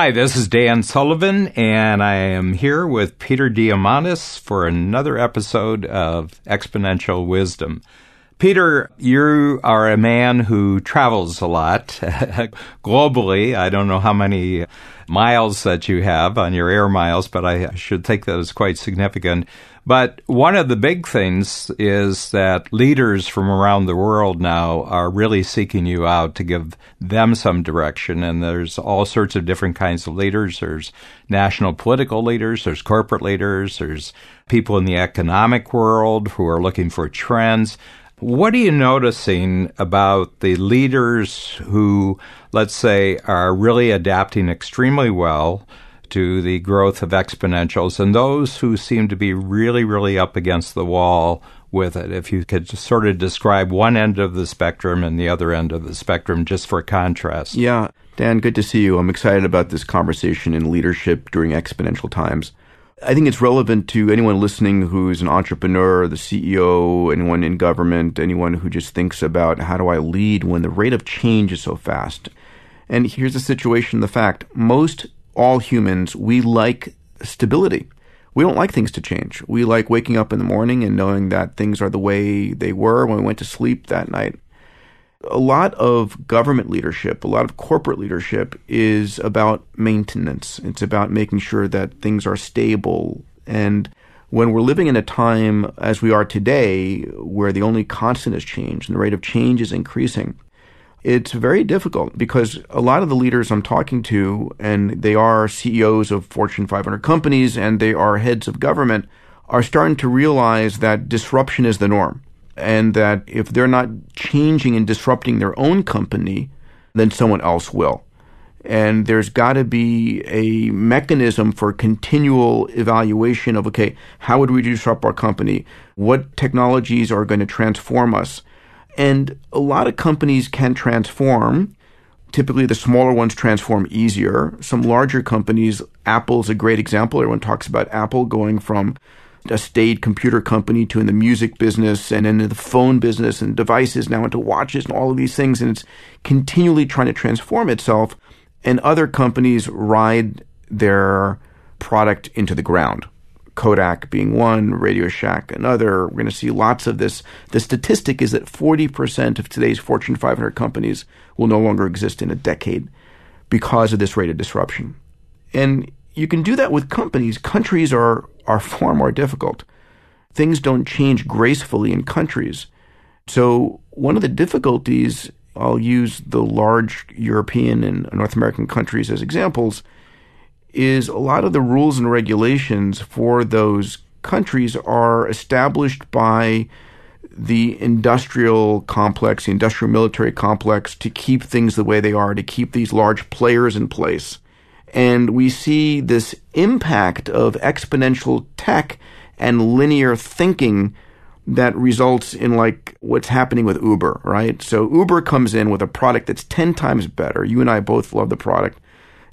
Hi, this is Dan Sullivan, and I am here with Peter Diamandis for another episode of Exponential Wisdom. Peter, you are a man who travels a lot globally. I don't know how many miles that you have on your air miles, but I should think that is quite significant. But one of the big things is that leaders from around the world now are really seeking you out to give them some direction. And there's all sorts of different kinds of leaders. There's national political leaders, there's corporate leaders, there's people in the economic world who are looking for trends. What are you noticing about the leaders who, let's say, are really adapting extremely well? To the growth of exponentials and those who seem to be really, really up against the wall with it. If you could sort of describe one end of the spectrum and the other end of the spectrum just for contrast. Yeah. Dan, good to see you. I'm excited about this conversation in leadership during exponential times. I think it's relevant to anyone listening who's an entrepreneur, the CEO, anyone in government, anyone who just thinks about how do I lead when the rate of change is so fast. And here's the situation the fact most all humans, we like stability. We don't like things to change. We like waking up in the morning and knowing that things are the way they were when we went to sleep that night. A lot of government leadership, a lot of corporate leadership is about maintenance. It's about making sure that things are stable. And when we're living in a time as we are today, where the only constant is change and the rate of change is increasing, it's very difficult because a lot of the leaders I'm talking to, and they are CEOs of Fortune 500 companies and they are heads of government, are starting to realize that disruption is the norm. And that if they're not changing and disrupting their own company, then someone else will. And there's got to be a mechanism for continual evaluation of okay, how would we disrupt our company? What technologies are going to transform us? And a lot of companies can transform. Typically, the smaller ones transform easier. Some larger companies, Apple's a great example. Everyone talks about Apple going from a staid computer company to in the music business and into the phone business and devices now into watches and all of these things. And it's continually trying to transform itself. And other companies ride their product into the ground. Kodak being one, Radio Shack another. We're going to see lots of this. The statistic is that 40% of today's Fortune 500 companies will no longer exist in a decade because of this rate of disruption. And you can do that with companies. Countries are, are far more difficult. Things don't change gracefully in countries. So, one of the difficulties, I'll use the large European and North American countries as examples, is a lot of the rules and regulations for those countries are established by the industrial complex, the industrial military complex, to keep things the way they are, to keep these large players in place. And we see this impact of exponential tech and linear thinking that results in like what's happening with Uber, right? So Uber comes in with a product that's 10 times better. You and I both love the product.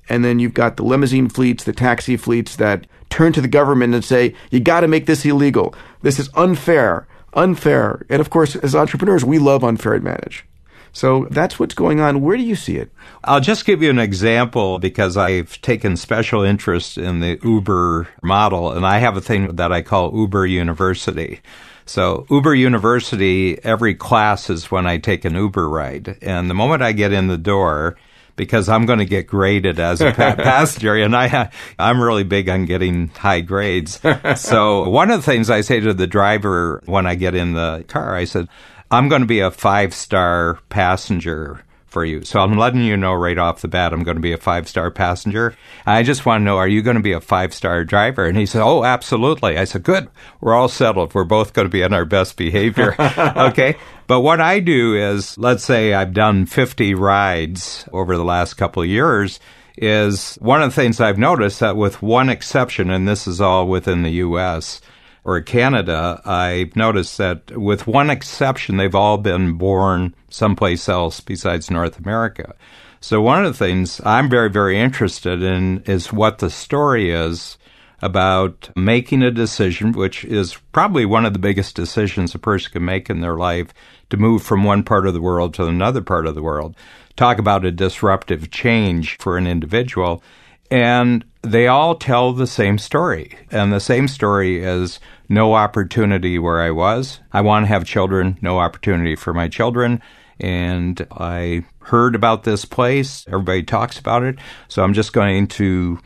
And then you've got the limousine fleets, the taxi fleets that turn to the government and say, you got to make this illegal. This is unfair, unfair. And of course, as entrepreneurs, we love unfair advantage. So that's what's going on. Where do you see it? I'll just give you an example because I've taken special interest in the Uber model, and I have a thing that I call Uber University. So Uber University, every class is when I take an Uber ride. And the moment I get in the door, because I'm going to get graded as a pa- passenger, and I I'm really big on getting high grades. so one of the things I say to the driver when I get in the car, I said, "I'm going to be a five star passenger." For you. So I'm letting you know right off the bat I'm going to be a five star passenger. I just want to know, are you going to be a five star driver? And he said, Oh, absolutely. I said, Good. We're all settled. We're both going to be on our best behavior. okay. But what I do is, let's say I've done 50 rides over the last couple of years is one of the things I've noticed that with one exception, and this is all within the U.S., or Canada, I've noticed that with one exception, they've all been born someplace else besides North America. So one of the things I'm very, very interested in is what the story is about making a decision, which is probably one of the biggest decisions a person can make in their life to move from one part of the world to another part of the world. Talk about a disruptive change for an individual And they all tell the same story. And the same story is no opportunity where I was. I want to have children, no opportunity for my children. And I heard about this place. Everybody talks about it. So I'm just going to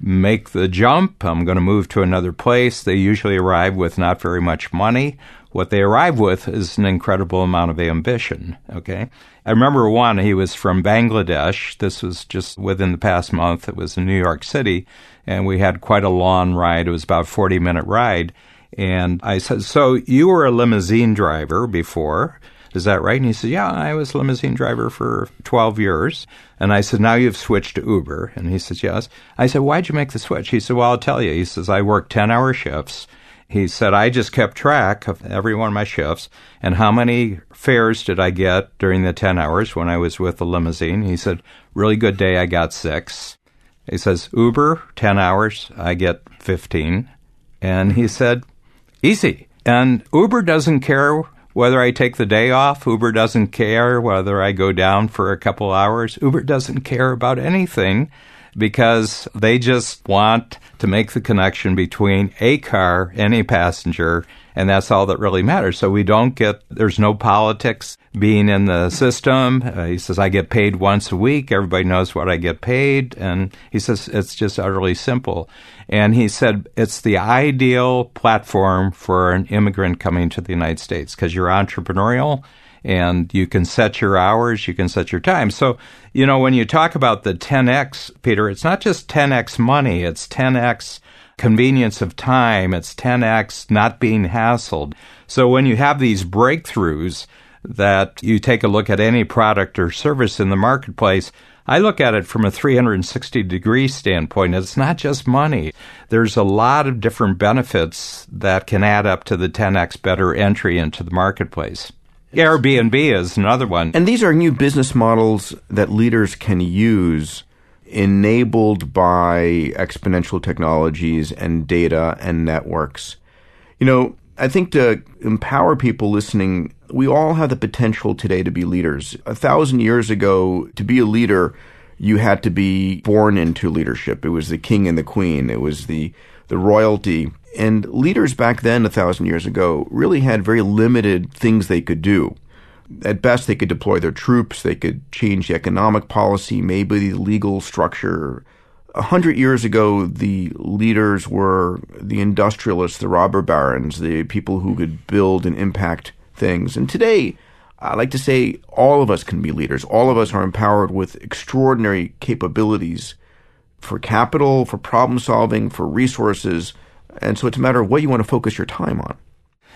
make the jump. I'm going to move to another place. They usually arrive with not very much money. What they arrive with is an incredible amount of ambition. Okay. I remember one, he was from Bangladesh. This was just within the past month. It was in New York City. And we had quite a long ride. It was about a 40 minute ride. And I said, So you were a limousine driver before. Is that right? And he said, Yeah, I was a limousine driver for 12 years. And I said, Now you've switched to Uber. And he says, Yes. I said, Why'd you make the switch? He said, Well, I'll tell you. He says, I work 10 hour shifts. He said, I just kept track of every one of my shifts and how many fares did I get during the 10 hours when I was with the limousine. He said, Really good day, I got six. He says, Uber, 10 hours, I get 15. And he said, Easy. And Uber doesn't care whether I take the day off. Uber doesn't care whether I go down for a couple hours. Uber doesn't care about anything because they just want to make the connection between a car and a passenger, and that's all that really matters. So we don't get, there's no politics being in the system. Uh, he says, I get paid once a week. Everybody knows what I get paid. And he says, it's just utterly simple. And he said, it's the ideal platform for an immigrant coming to the United States because you're entrepreneurial and you can set your hours, you can set your time. So, you know, when you talk about the 10x, Peter, it's not just 10x money, it's 10x convenience of time, it's 10x not being hassled. So when you have these breakthroughs that you take a look at any product or service in the marketplace, I look at it from a 360 degree standpoint. It's not just money. There's a lot of different benefits that can add up to the 10x better entry into the marketplace. Airbnb is another one. And these are new business models that leaders can use enabled by exponential technologies and data and networks. You know, I think to empower people listening, we all have the potential today to be leaders. A thousand years ago, to be a leader, you had to be born into leadership. It was the king and the queen. It was the, the royalty. And leaders back then, a thousand years ago, really had very limited things they could do. At best, they could deploy their troops, they could change the economic policy, maybe the legal structure. A hundred years ago, the leaders were the industrialists, the robber barons, the people who could build and impact things. And today, I like to say all of us can be leaders. All of us are empowered with extraordinary capabilities for capital, for problem solving, for resources and so it's a matter of what you want to focus your time on.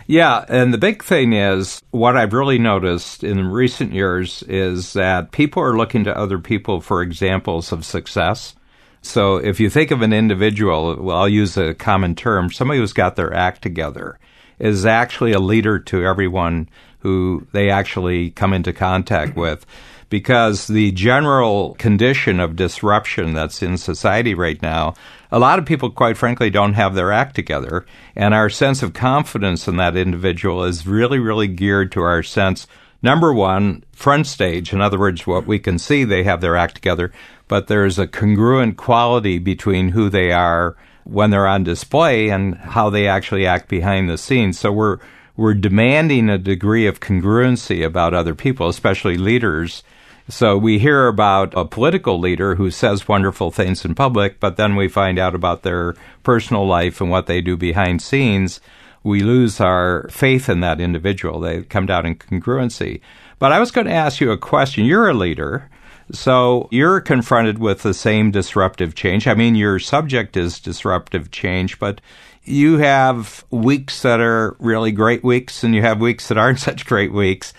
Yeah, and the big thing is what I've really noticed in recent years is that people are looking to other people for examples of success. So if you think of an individual, well, I'll use a common term, somebody who's got their act together is actually a leader to everyone who they actually come into contact with because the general condition of disruption that's in society right now, a lot of people, quite frankly, don't have their act together. And our sense of confidence in that individual is really, really geared to our sense, number one, front stage. In other words, what we can see, they have their act together, but there's a congruent quality between who they are when they're on display and how they actually act behind the scenes. So we're, we're demanding a degree of congruency about other people, especially leaders, so we hear about a political leader who says wonderful things in public, but then we find out about their personal life and what they do behind scenes. We lose our faith in that individual. They come down in congruency. But I was going to ask you a question. You're a leader. So you're confronted with the same disruptive change. I mean, your subject is disruptive change, but you have weeks that are really great weeks and you have weeks that aren't such great weeks.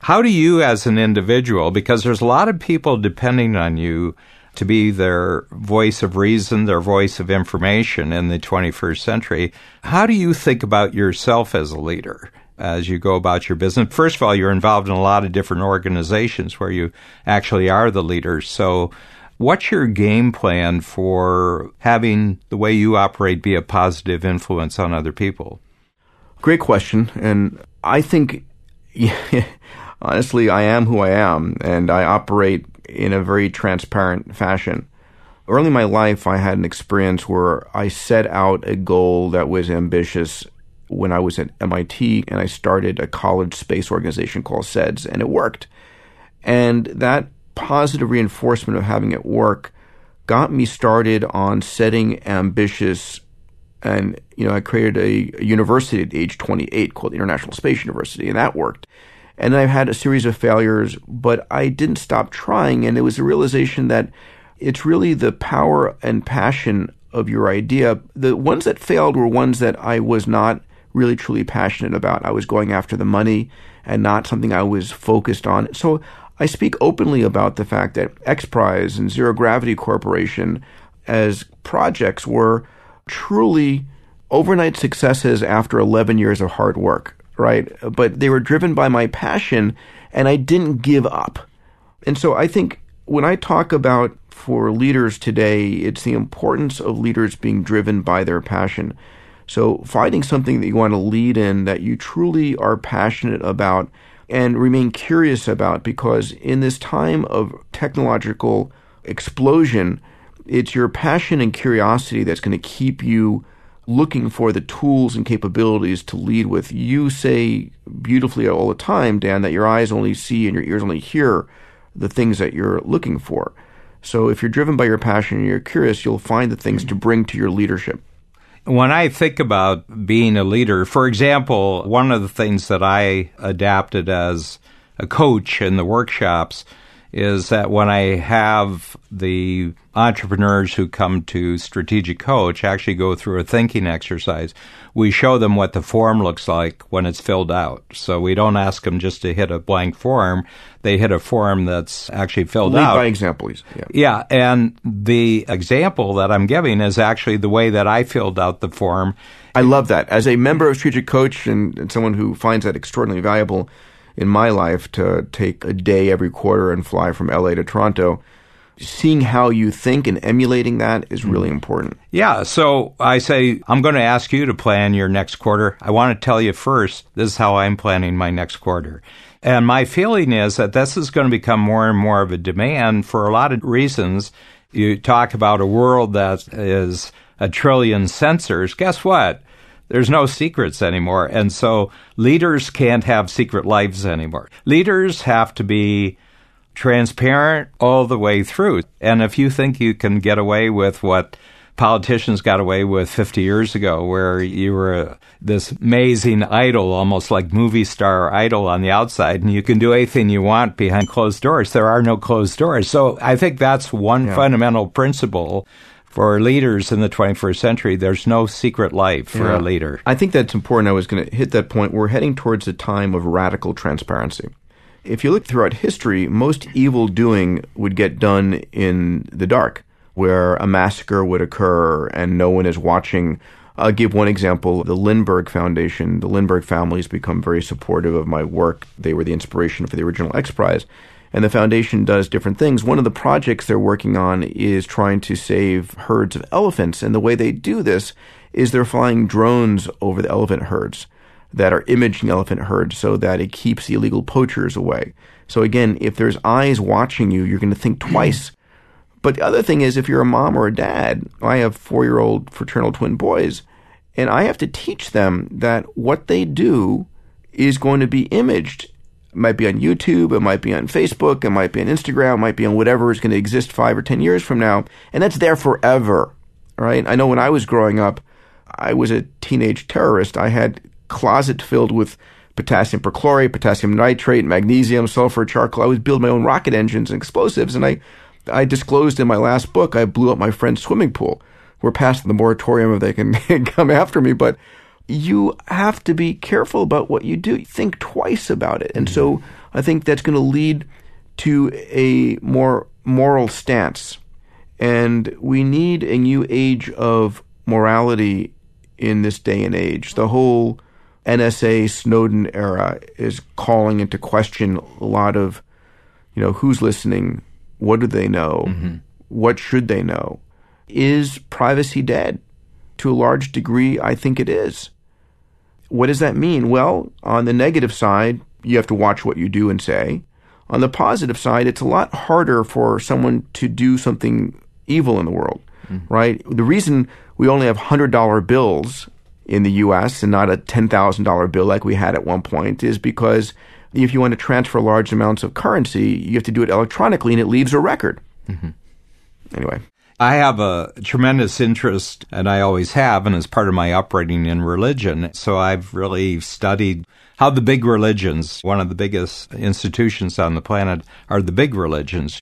How do you, as an individual, because there's a lot of people depending on you to be their voice of reason, their voice of information in the 21st century, how do you think about yourself as a leader? As you go about your business, first of all, you're involved in a lot of different organizations where you actually are the leader. So, what's your game plan for having the way you operate be a positive influence on other people? Great question. And I think honestly, I am who I am, and I operate in a very transparent fashion. early in my life, I had an experience where I set out a goal that was ambitious when I was at MIT and I started a college space organization called SEDS, and it worked. And that positive reinforcement of having it work got me started on setting ambitious and you know I created a, a, university at age 28 called International Space University and that worked and I've had a series of failures but I didn't stop trying and it was a realization that it's really the power and passion of your idea the ones that failed were ones that I was not really truly passionate about I was going after the money and not something I was focused on so I speak openly about the fact that X Prize and Zero Gravity Corporation as projects were truly overnight successes after 11 years of hard work, right? But they were driven by my passion and I didn't give up. And so I think when I talk about for leaders today, it's the importance of leaders being driven by their passion. So finding something that you want to lead in that you truly are passionate about and remain curious about because in this time of technological explosion, it's your passion and curiosity that's going to keep you looking for the tools and capabilities to lead with. You say beautifully all the time, Dan, that your eyes only see and your ears only hear the things that you're looking for. So if you're driven by your passion and you're curious, you'll find the things to bring to your leadership. When I think about being a leader, for example, one of the things that I adapted as a coach in the workshops is that when I have the entrepreneurs who come to Strategic Coach actually go through a thinking exercise, we show them what the form looks like when it's filled out. So we don't ask them just to hit a blank form. They hit a form that's actually filled Lead out. by example, please. Yeah. yeah. And the example that I'm giving is actually the way that I filled out the form. I love that. As a member of Strategic Coach and, and someone who finds that extraordinarily valuable, in my life to take a day every quarter and fly from LA to Toronto. Seeing how you think and emulating that is really mm-hmm. important. Yeah. So I say, I'm going to ask you to plan your next quarter. I want to tell you first, this is how I'm planning my next quarter. And my feeling is that this is going to become more and more of a demand for a lot of reasons. You talk about a world that is a trillion sensors. Guess what? There's no secrets anymore. And so leaders can't have secret lives anymore. Leaders have to be transparent all the way through. And if you think you can get away with what politicians got away with 50 years ago, where you were this amazing idol, almost like movie star idol on the outside, and you can do anything you want behind closed doors. There are no closed doors. So I think that's one yeah. fundamental principle for leaders in the 21st century, there's no secret life for yeah. a leader. I think that's important. I was going to hit that point. We're heading towards a time of radical transparency. If you look throughout history, most evil doing would get done in the dark, where a massacre would occur and no one is watching. I'll give one example. The Lindbergh Foundation, the Lindbergh family has become very supportive of my work. They were the inspiration for the original X Prize and the foundation does different things. One of the projects they're working on is trying to save herds of elephants, and the way they do this is they're flying drones over the elephant herds that are imaging elephant herds so that it keeps the illegal poachers away. So again, if there's eyes watching you, you're going to think twice. But the other thing is, if you're a mom or a dad, I have four year old fraternal twin boys, and I have to teach them that what they do is going to be imaged it might be on YouTube, it might be on Facebook, it might be on Instagram, it might be on whatever is going to exist five or ten years from now, and that's there forever, right? I know when I was growing up, I was a teenage terrorist. I had closet filled with potassium perchlorate, potassium nitrate, magnesium, sulfur, charcoal. I was building my own rocket engines and explosives, and I, I disclosed in my last book I blew up my friend's swimming pool. We're past the moratorium if they can come after me, but you have to be careful about what you do. Think twice about it. And mm-hmm. so I think that's going to lead to a more moral stance. And we need a new age of morality in this day and age. The whole NSA Snowden era is calling into question a lot of, you know, who's listening? What do they know? Mm-hmm. What should they know? Is privacy dead? To a large degree, I think it is. What does that mean? Well, on the negative side, you have to watch what you do and say. On the positive side, it's a lot harder for someone to do something evil in the world, mm-hmm. right? The reason we only have $100 bills in the US and not a $10,000 bill like we had at one point is because if you want to transfer large amounts of currency, you have to do it electronically and it leaves a record. Mm-hmm. Anyway. I have a tremendous interest, and I always have, and as part of my upbringing in religion. So I've really studied how the big religions, one of the biggest institutions on the planet, are the big religions.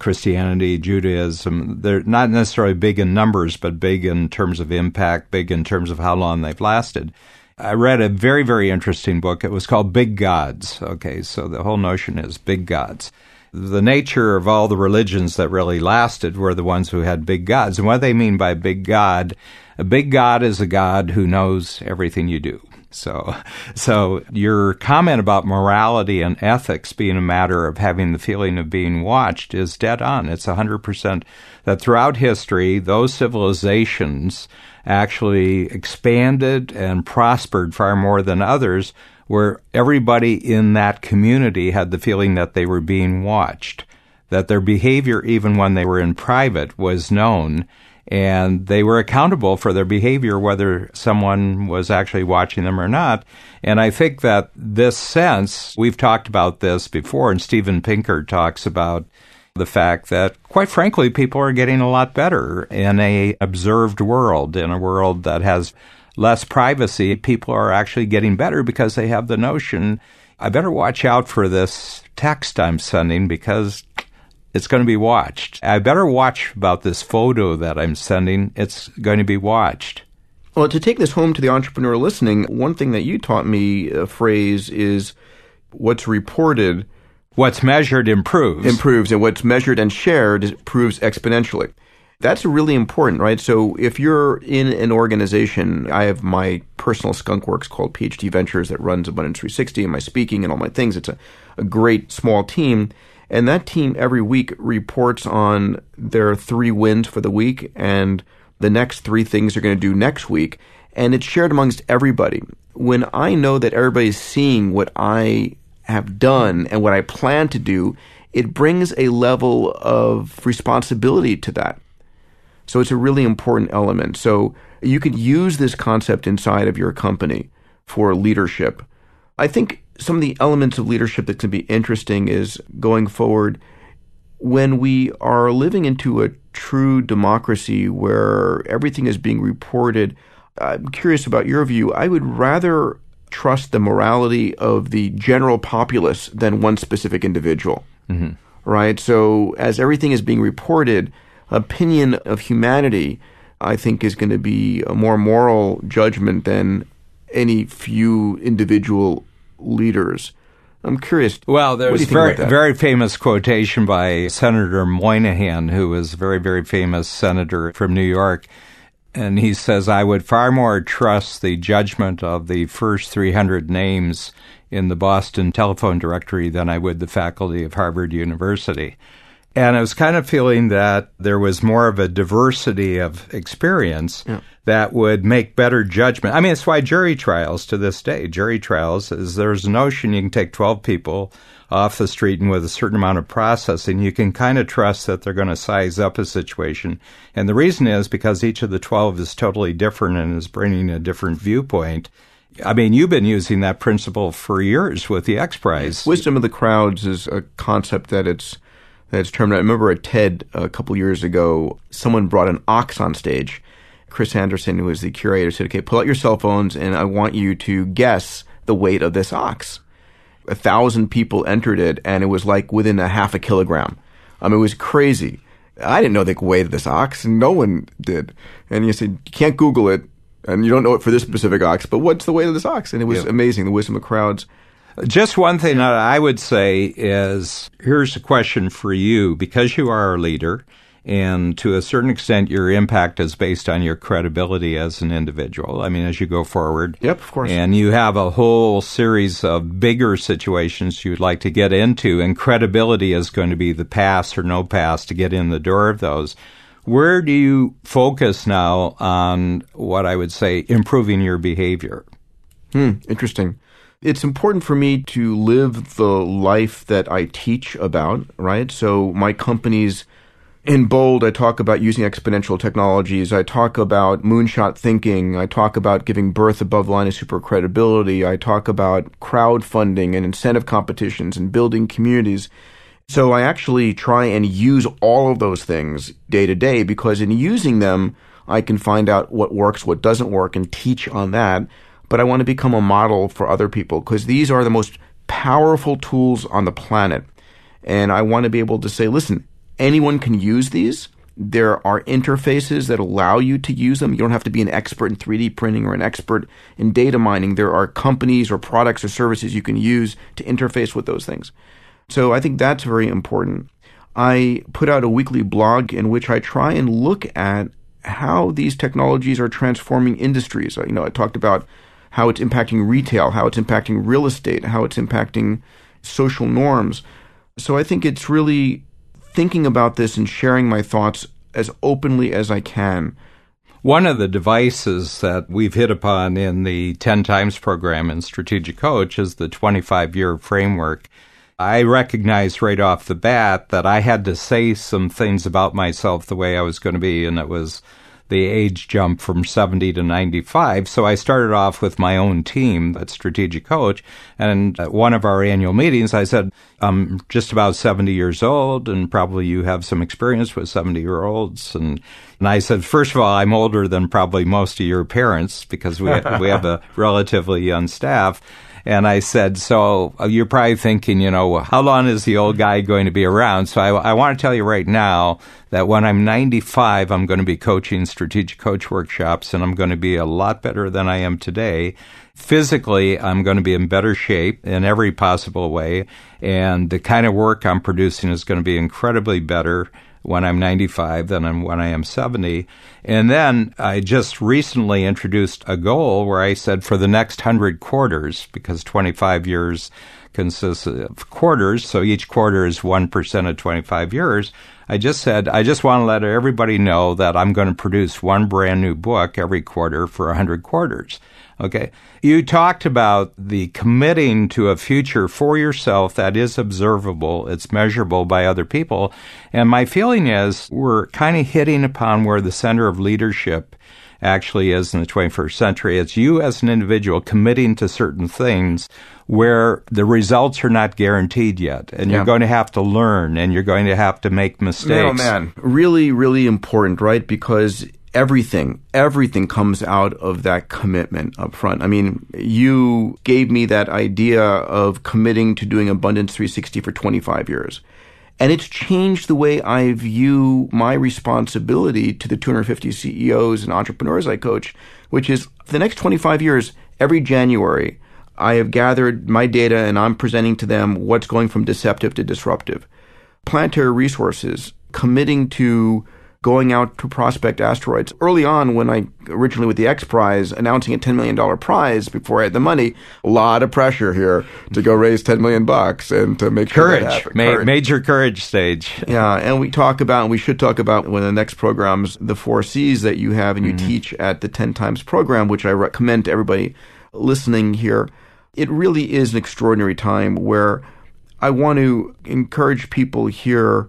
Christianity, Judaism, they're not necessarily big in numbers, but big in terms of impact, big in terms of how long they've lasted. I read a very, very interesting book. It was called Big Gods. Okay, so the whole notion is big gods. The nature of all the religions that really lasted were the ones who had big gods. And what they mean by big God, a big God is a God who knows everything you do. So, so your comment about morality and ethics being a matter of having the feeling of being watched is dead on. It's 100% that throughout history, those civilizations actually expanded and prospered far more than others where everybody in that community had the feeling that they were being watched, that their behavior, even when they were in private, was known and they were accountable for their behavior, whether someone was actually watching them or not. And I think that this sense, we've talked about this before, and Steven Pinker talks about the fact that, quite frankly, people are getting a lot better in a observed world, in a world that has less privacy. People are actually getting better because they have the notion, I better watch out for this text I'm sending because it's going to be watched. I better watch about this photo that I'm sending. It's going to be watched. Well, to take this home to the entrepreneur listening, one thing that you taught me a phrase is what's reported. What's measured improves. Improves, and what's measured and shared improves exponentially. That's really important, right? So if you're in an organization, I have my personal skunk works called PhD Ventures that runs Abundance 360 and my speaking and all my things. It's a, a great small team. And that team every week reports on their three wins for the week and the next three things they're going to do next week. And it's shared amongst everybody. When I know that everybody's seeing what I have done and what I plan to do, it brings a level of responsibility to that. So it's a really important element. So you could use this concept inside of your company for leadership. I think some of the elements of leadership that can be interesting is going forward when we are living into a true democracy where everything is being reported. I'm curious about your view. I would rather trust the morality of the general populace than one specific individual. Mm-hmm. Right? So, as everything is being reported, opinion of humanity, I think, is going to be a more moral judgment than any few individual leaders. I'm curious. Well, there's a very, very famous quotation by Senator Moynihan, who was a very, very famous senator from New York. And he says, I would far more trust the judgment of the first 300 names in the Boston telephone directory than I would the faculty of Harvard University. And I was kind of feeling that there was more of a diversity of experience yeah. that would make better judgment. I mean, it's why jury trials to this day, jury trials is there's a notion you can take 12 people off the street and with a certain amount of processing, you can kind of trust that they're going to size up a situation. And the reason is because each of the 12 is totally different and is bringing a different viewpoint. I mean, you've been using that principle for years with the X Prize. Wisdom of the crowds is a concept that it's that's termed. I remember at TED a couple years ago, someone brought an ox on stage. Chris Anderson, who was the curator, said, "Okay, pull out your cell phones, and I want you to guess the weight of this ox." A thousand people entered it, and it was like within a half a kilogram. I mean, it was crazy. I didn't know the weight of this ox, and no one did. And you said you can't Google it, and you don't know it for this specific ox, but what's the weight of this ox? And it was yep. amazing. The wisdom of crowds. Just one thing that I would say is here's a question for you because you are a leader and to a certain extent your impact is based on your credibility as an individual. I mean as you go forward. Yep, of course. And you have a whole series of bigger situations you'd like to get into and credibility is going to be the pass or no pass to get in the door of those. Where do you focus now on what I would say improving your behavior? Hmm, interesting it's important for me to live the life that I teach about, right? So my companies in Bold, I talk about using exponential technologies. I talk about moonshot thinking. I talk about giving birth above line of super credibility. I talk about crowdfunding and incentive competitions and building communities. So I actually try and use all of those things day to day because in using them, I can find out what works, what doesn't work, and teach on that. But I want to become a model for other people because these are the most powerful tools on the planet. And I want to be able to say, listen, anyone can use these. There are interfaces that allow you to use them. You don't have to be an expert in 3D printing or an expert in data mining. There are companies or products or services you can use to interface with those things. So I think that's very important. I put out a weekly blog in which I try and look at how these technologies are transforming industries. You know, I talked about how it's impacting retail, how it's impacting real estate, how it's impacting social norms. So I think it's really thinking about this and sharing my thoughts as openly as I can. One of the devices that we've hit upon in the 10 times program in Strategic Coach is the 25 year framework. I recognized right off the bat that I had to say some things about myself the way I was going to be, and it was the age jump from 70 to 95. So I started off with my own team at Strategic Coach. And at one of our annual meetings, I said, I'm just about 70 years old, and probably you have some experience with 70 year olds. And, and I said, first of all, I'm older than probably most of your parents because we, we have a relatively young staff. And I said, so uh, you're probably thinking, you know, how long is the old guy going to be around? So I, I want to tell you right now that when I'm 95, I'm going to be coaching strategic coach workshops and I'm going to be a lot better than I am today. Physically, I'm going to be in better shape in every possible way. And the kind of work I'm producing is going to be incredibly better when I'm 95 than when I am 70. And then I just recently introduced a goal where I said for the next 100 quarters, because 25 years consists of quarters, so each quarter is 1% of 25 years. I just said, I just want to let everybody know that I'm going to produce one brand new book every quarter for 100 quarters. Okay. You talked about the committing to a future for yourself that is observable, it's measurable by other people. And my feeling is we're kind of hitting upon where the center of leadership actually is in the 21st century. It's you as an individual committing to certain things where the results are not guaranteed yet. And yeah. you're going to have to learn and you're going to have to make mistakes. Oh, man. Really, really important, right? Because everything, everything comes out of that commitment up front. I mean, you gave me that idea of committing to doing Abundance 360 for 25 years. And it's changed the way I view my responsibility to the 250 CEOs and entrepreneurs I coach, which is the next 25 years, every January, I have gathered my data and I'm presenting to them what's going from deceptive to disruptive. Planetary Resources committing to going out to prospect asteroids. Early on, when I originally with the X Prize announcing a $10 million prize before I had the money, a lot of pressure here to go raise 10 million bucks and to make sure courage, Ma- courage. major courage stage. Yeah, and we talk about, and we should talk about when the next programs, the four C's that you have and you mm-hmm. teach at the 10 times program, which I recommend to everybody listening here. It really is an extraordinary time where I want to encourage people here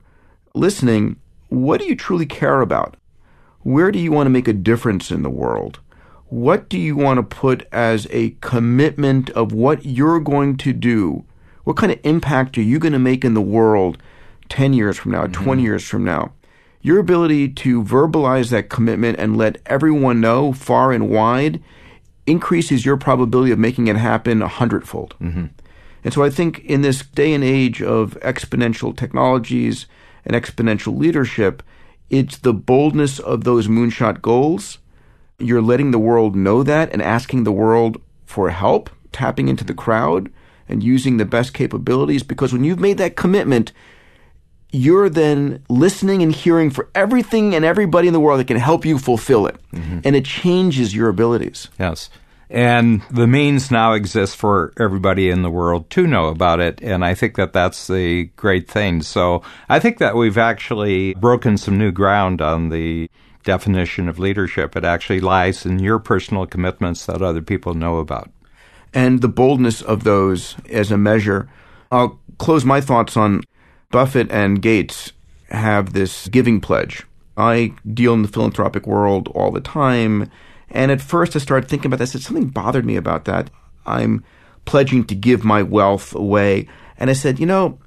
listening what do you truly care about? Where do you want to make a difference in the world? What do you want to put as a commitment of what you're going to do? What kind of impact are you going to make in the world 10 years from now, mm-hmm. 20 years from now? Your ability to verbalize that commitment and let everyone know far and wide increases your probability of making it happen a hundredfold. Mm-hmm. And so I think in this day and age of exponential technologies, and exponential leadership, it's the boldness of those moonshot goals. You're letting the world know that and asking the world for help, tapping into the crowd and using the best capabilities because when you've made that commitment, you're then listening and hearing for everything and everybody in the world that can help you fulfill it. Mm-hmm. And it changes your abilities. Yes. And the means now exist for everybody in the world to know about it. And I think that that's the great thing. So I think that we've actually broken some new ground on the definition of leadership. It actually lies in your personal commitments that other people know about. And the boldness of those as a measure. I'll close my thoughts on Buffett and Gates have this giving pledge. I deal in the philanthropic world all the time. And at first I started thinking about this. Something bothered me about that. I'm pledging to give my wealth away. And I said, you know,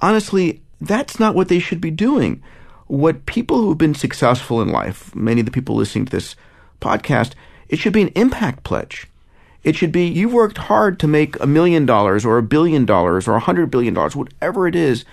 honestly, that's not what they should be doing. What people who've been successful in life, many of the people listening to this podcast, it should be an impact pledge. It should be you've worked hard to make a million dollars or a billion dollars or a hundred billion dollars, whatever it is.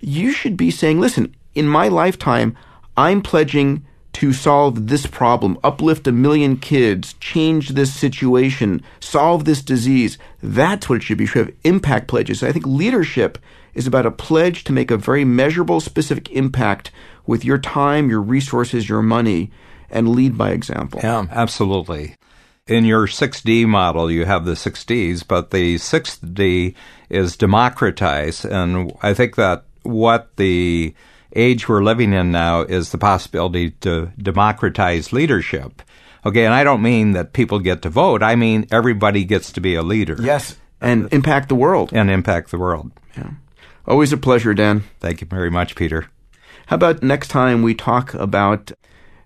You should be saying, listen, in my lifetime, I'm pledging to solve this problem, uplift a million kids, change this situation, solve this disease. That's what it should be. Should have impact pledges. I think leadership is about a pledge to make a very measurable, specific impact with your time, your resources, your money, and lead by example. Yeah, absolutely. In your 6D model, you have the 6Ds, but the 6D is democratize. And I think that what the age we're living in now is the possibility to democratize leadership. Okay, and I don't mean that people get to vote. I mean everybody gets to be a leader. Yes, and impact the world. And impact the world. Yeah. Always a pleasure, Dan. Thank you very much, Peter. How about next time we talk about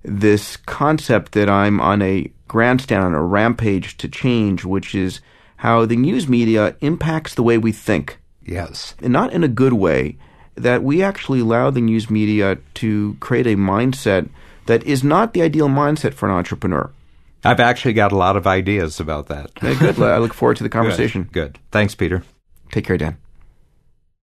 this concept that I'm on a grandstand, on a rampage to change, which is how the news media impacts the way we think. Yes. And not in a good way, that we actually allow the news media to create a mindset that is not the ideal mindset for an entrepreneur. I've actually got a lot of ideas about that. Good. I look forward to the conversation. Good. good. Thanks, Peter. Take care, Dan.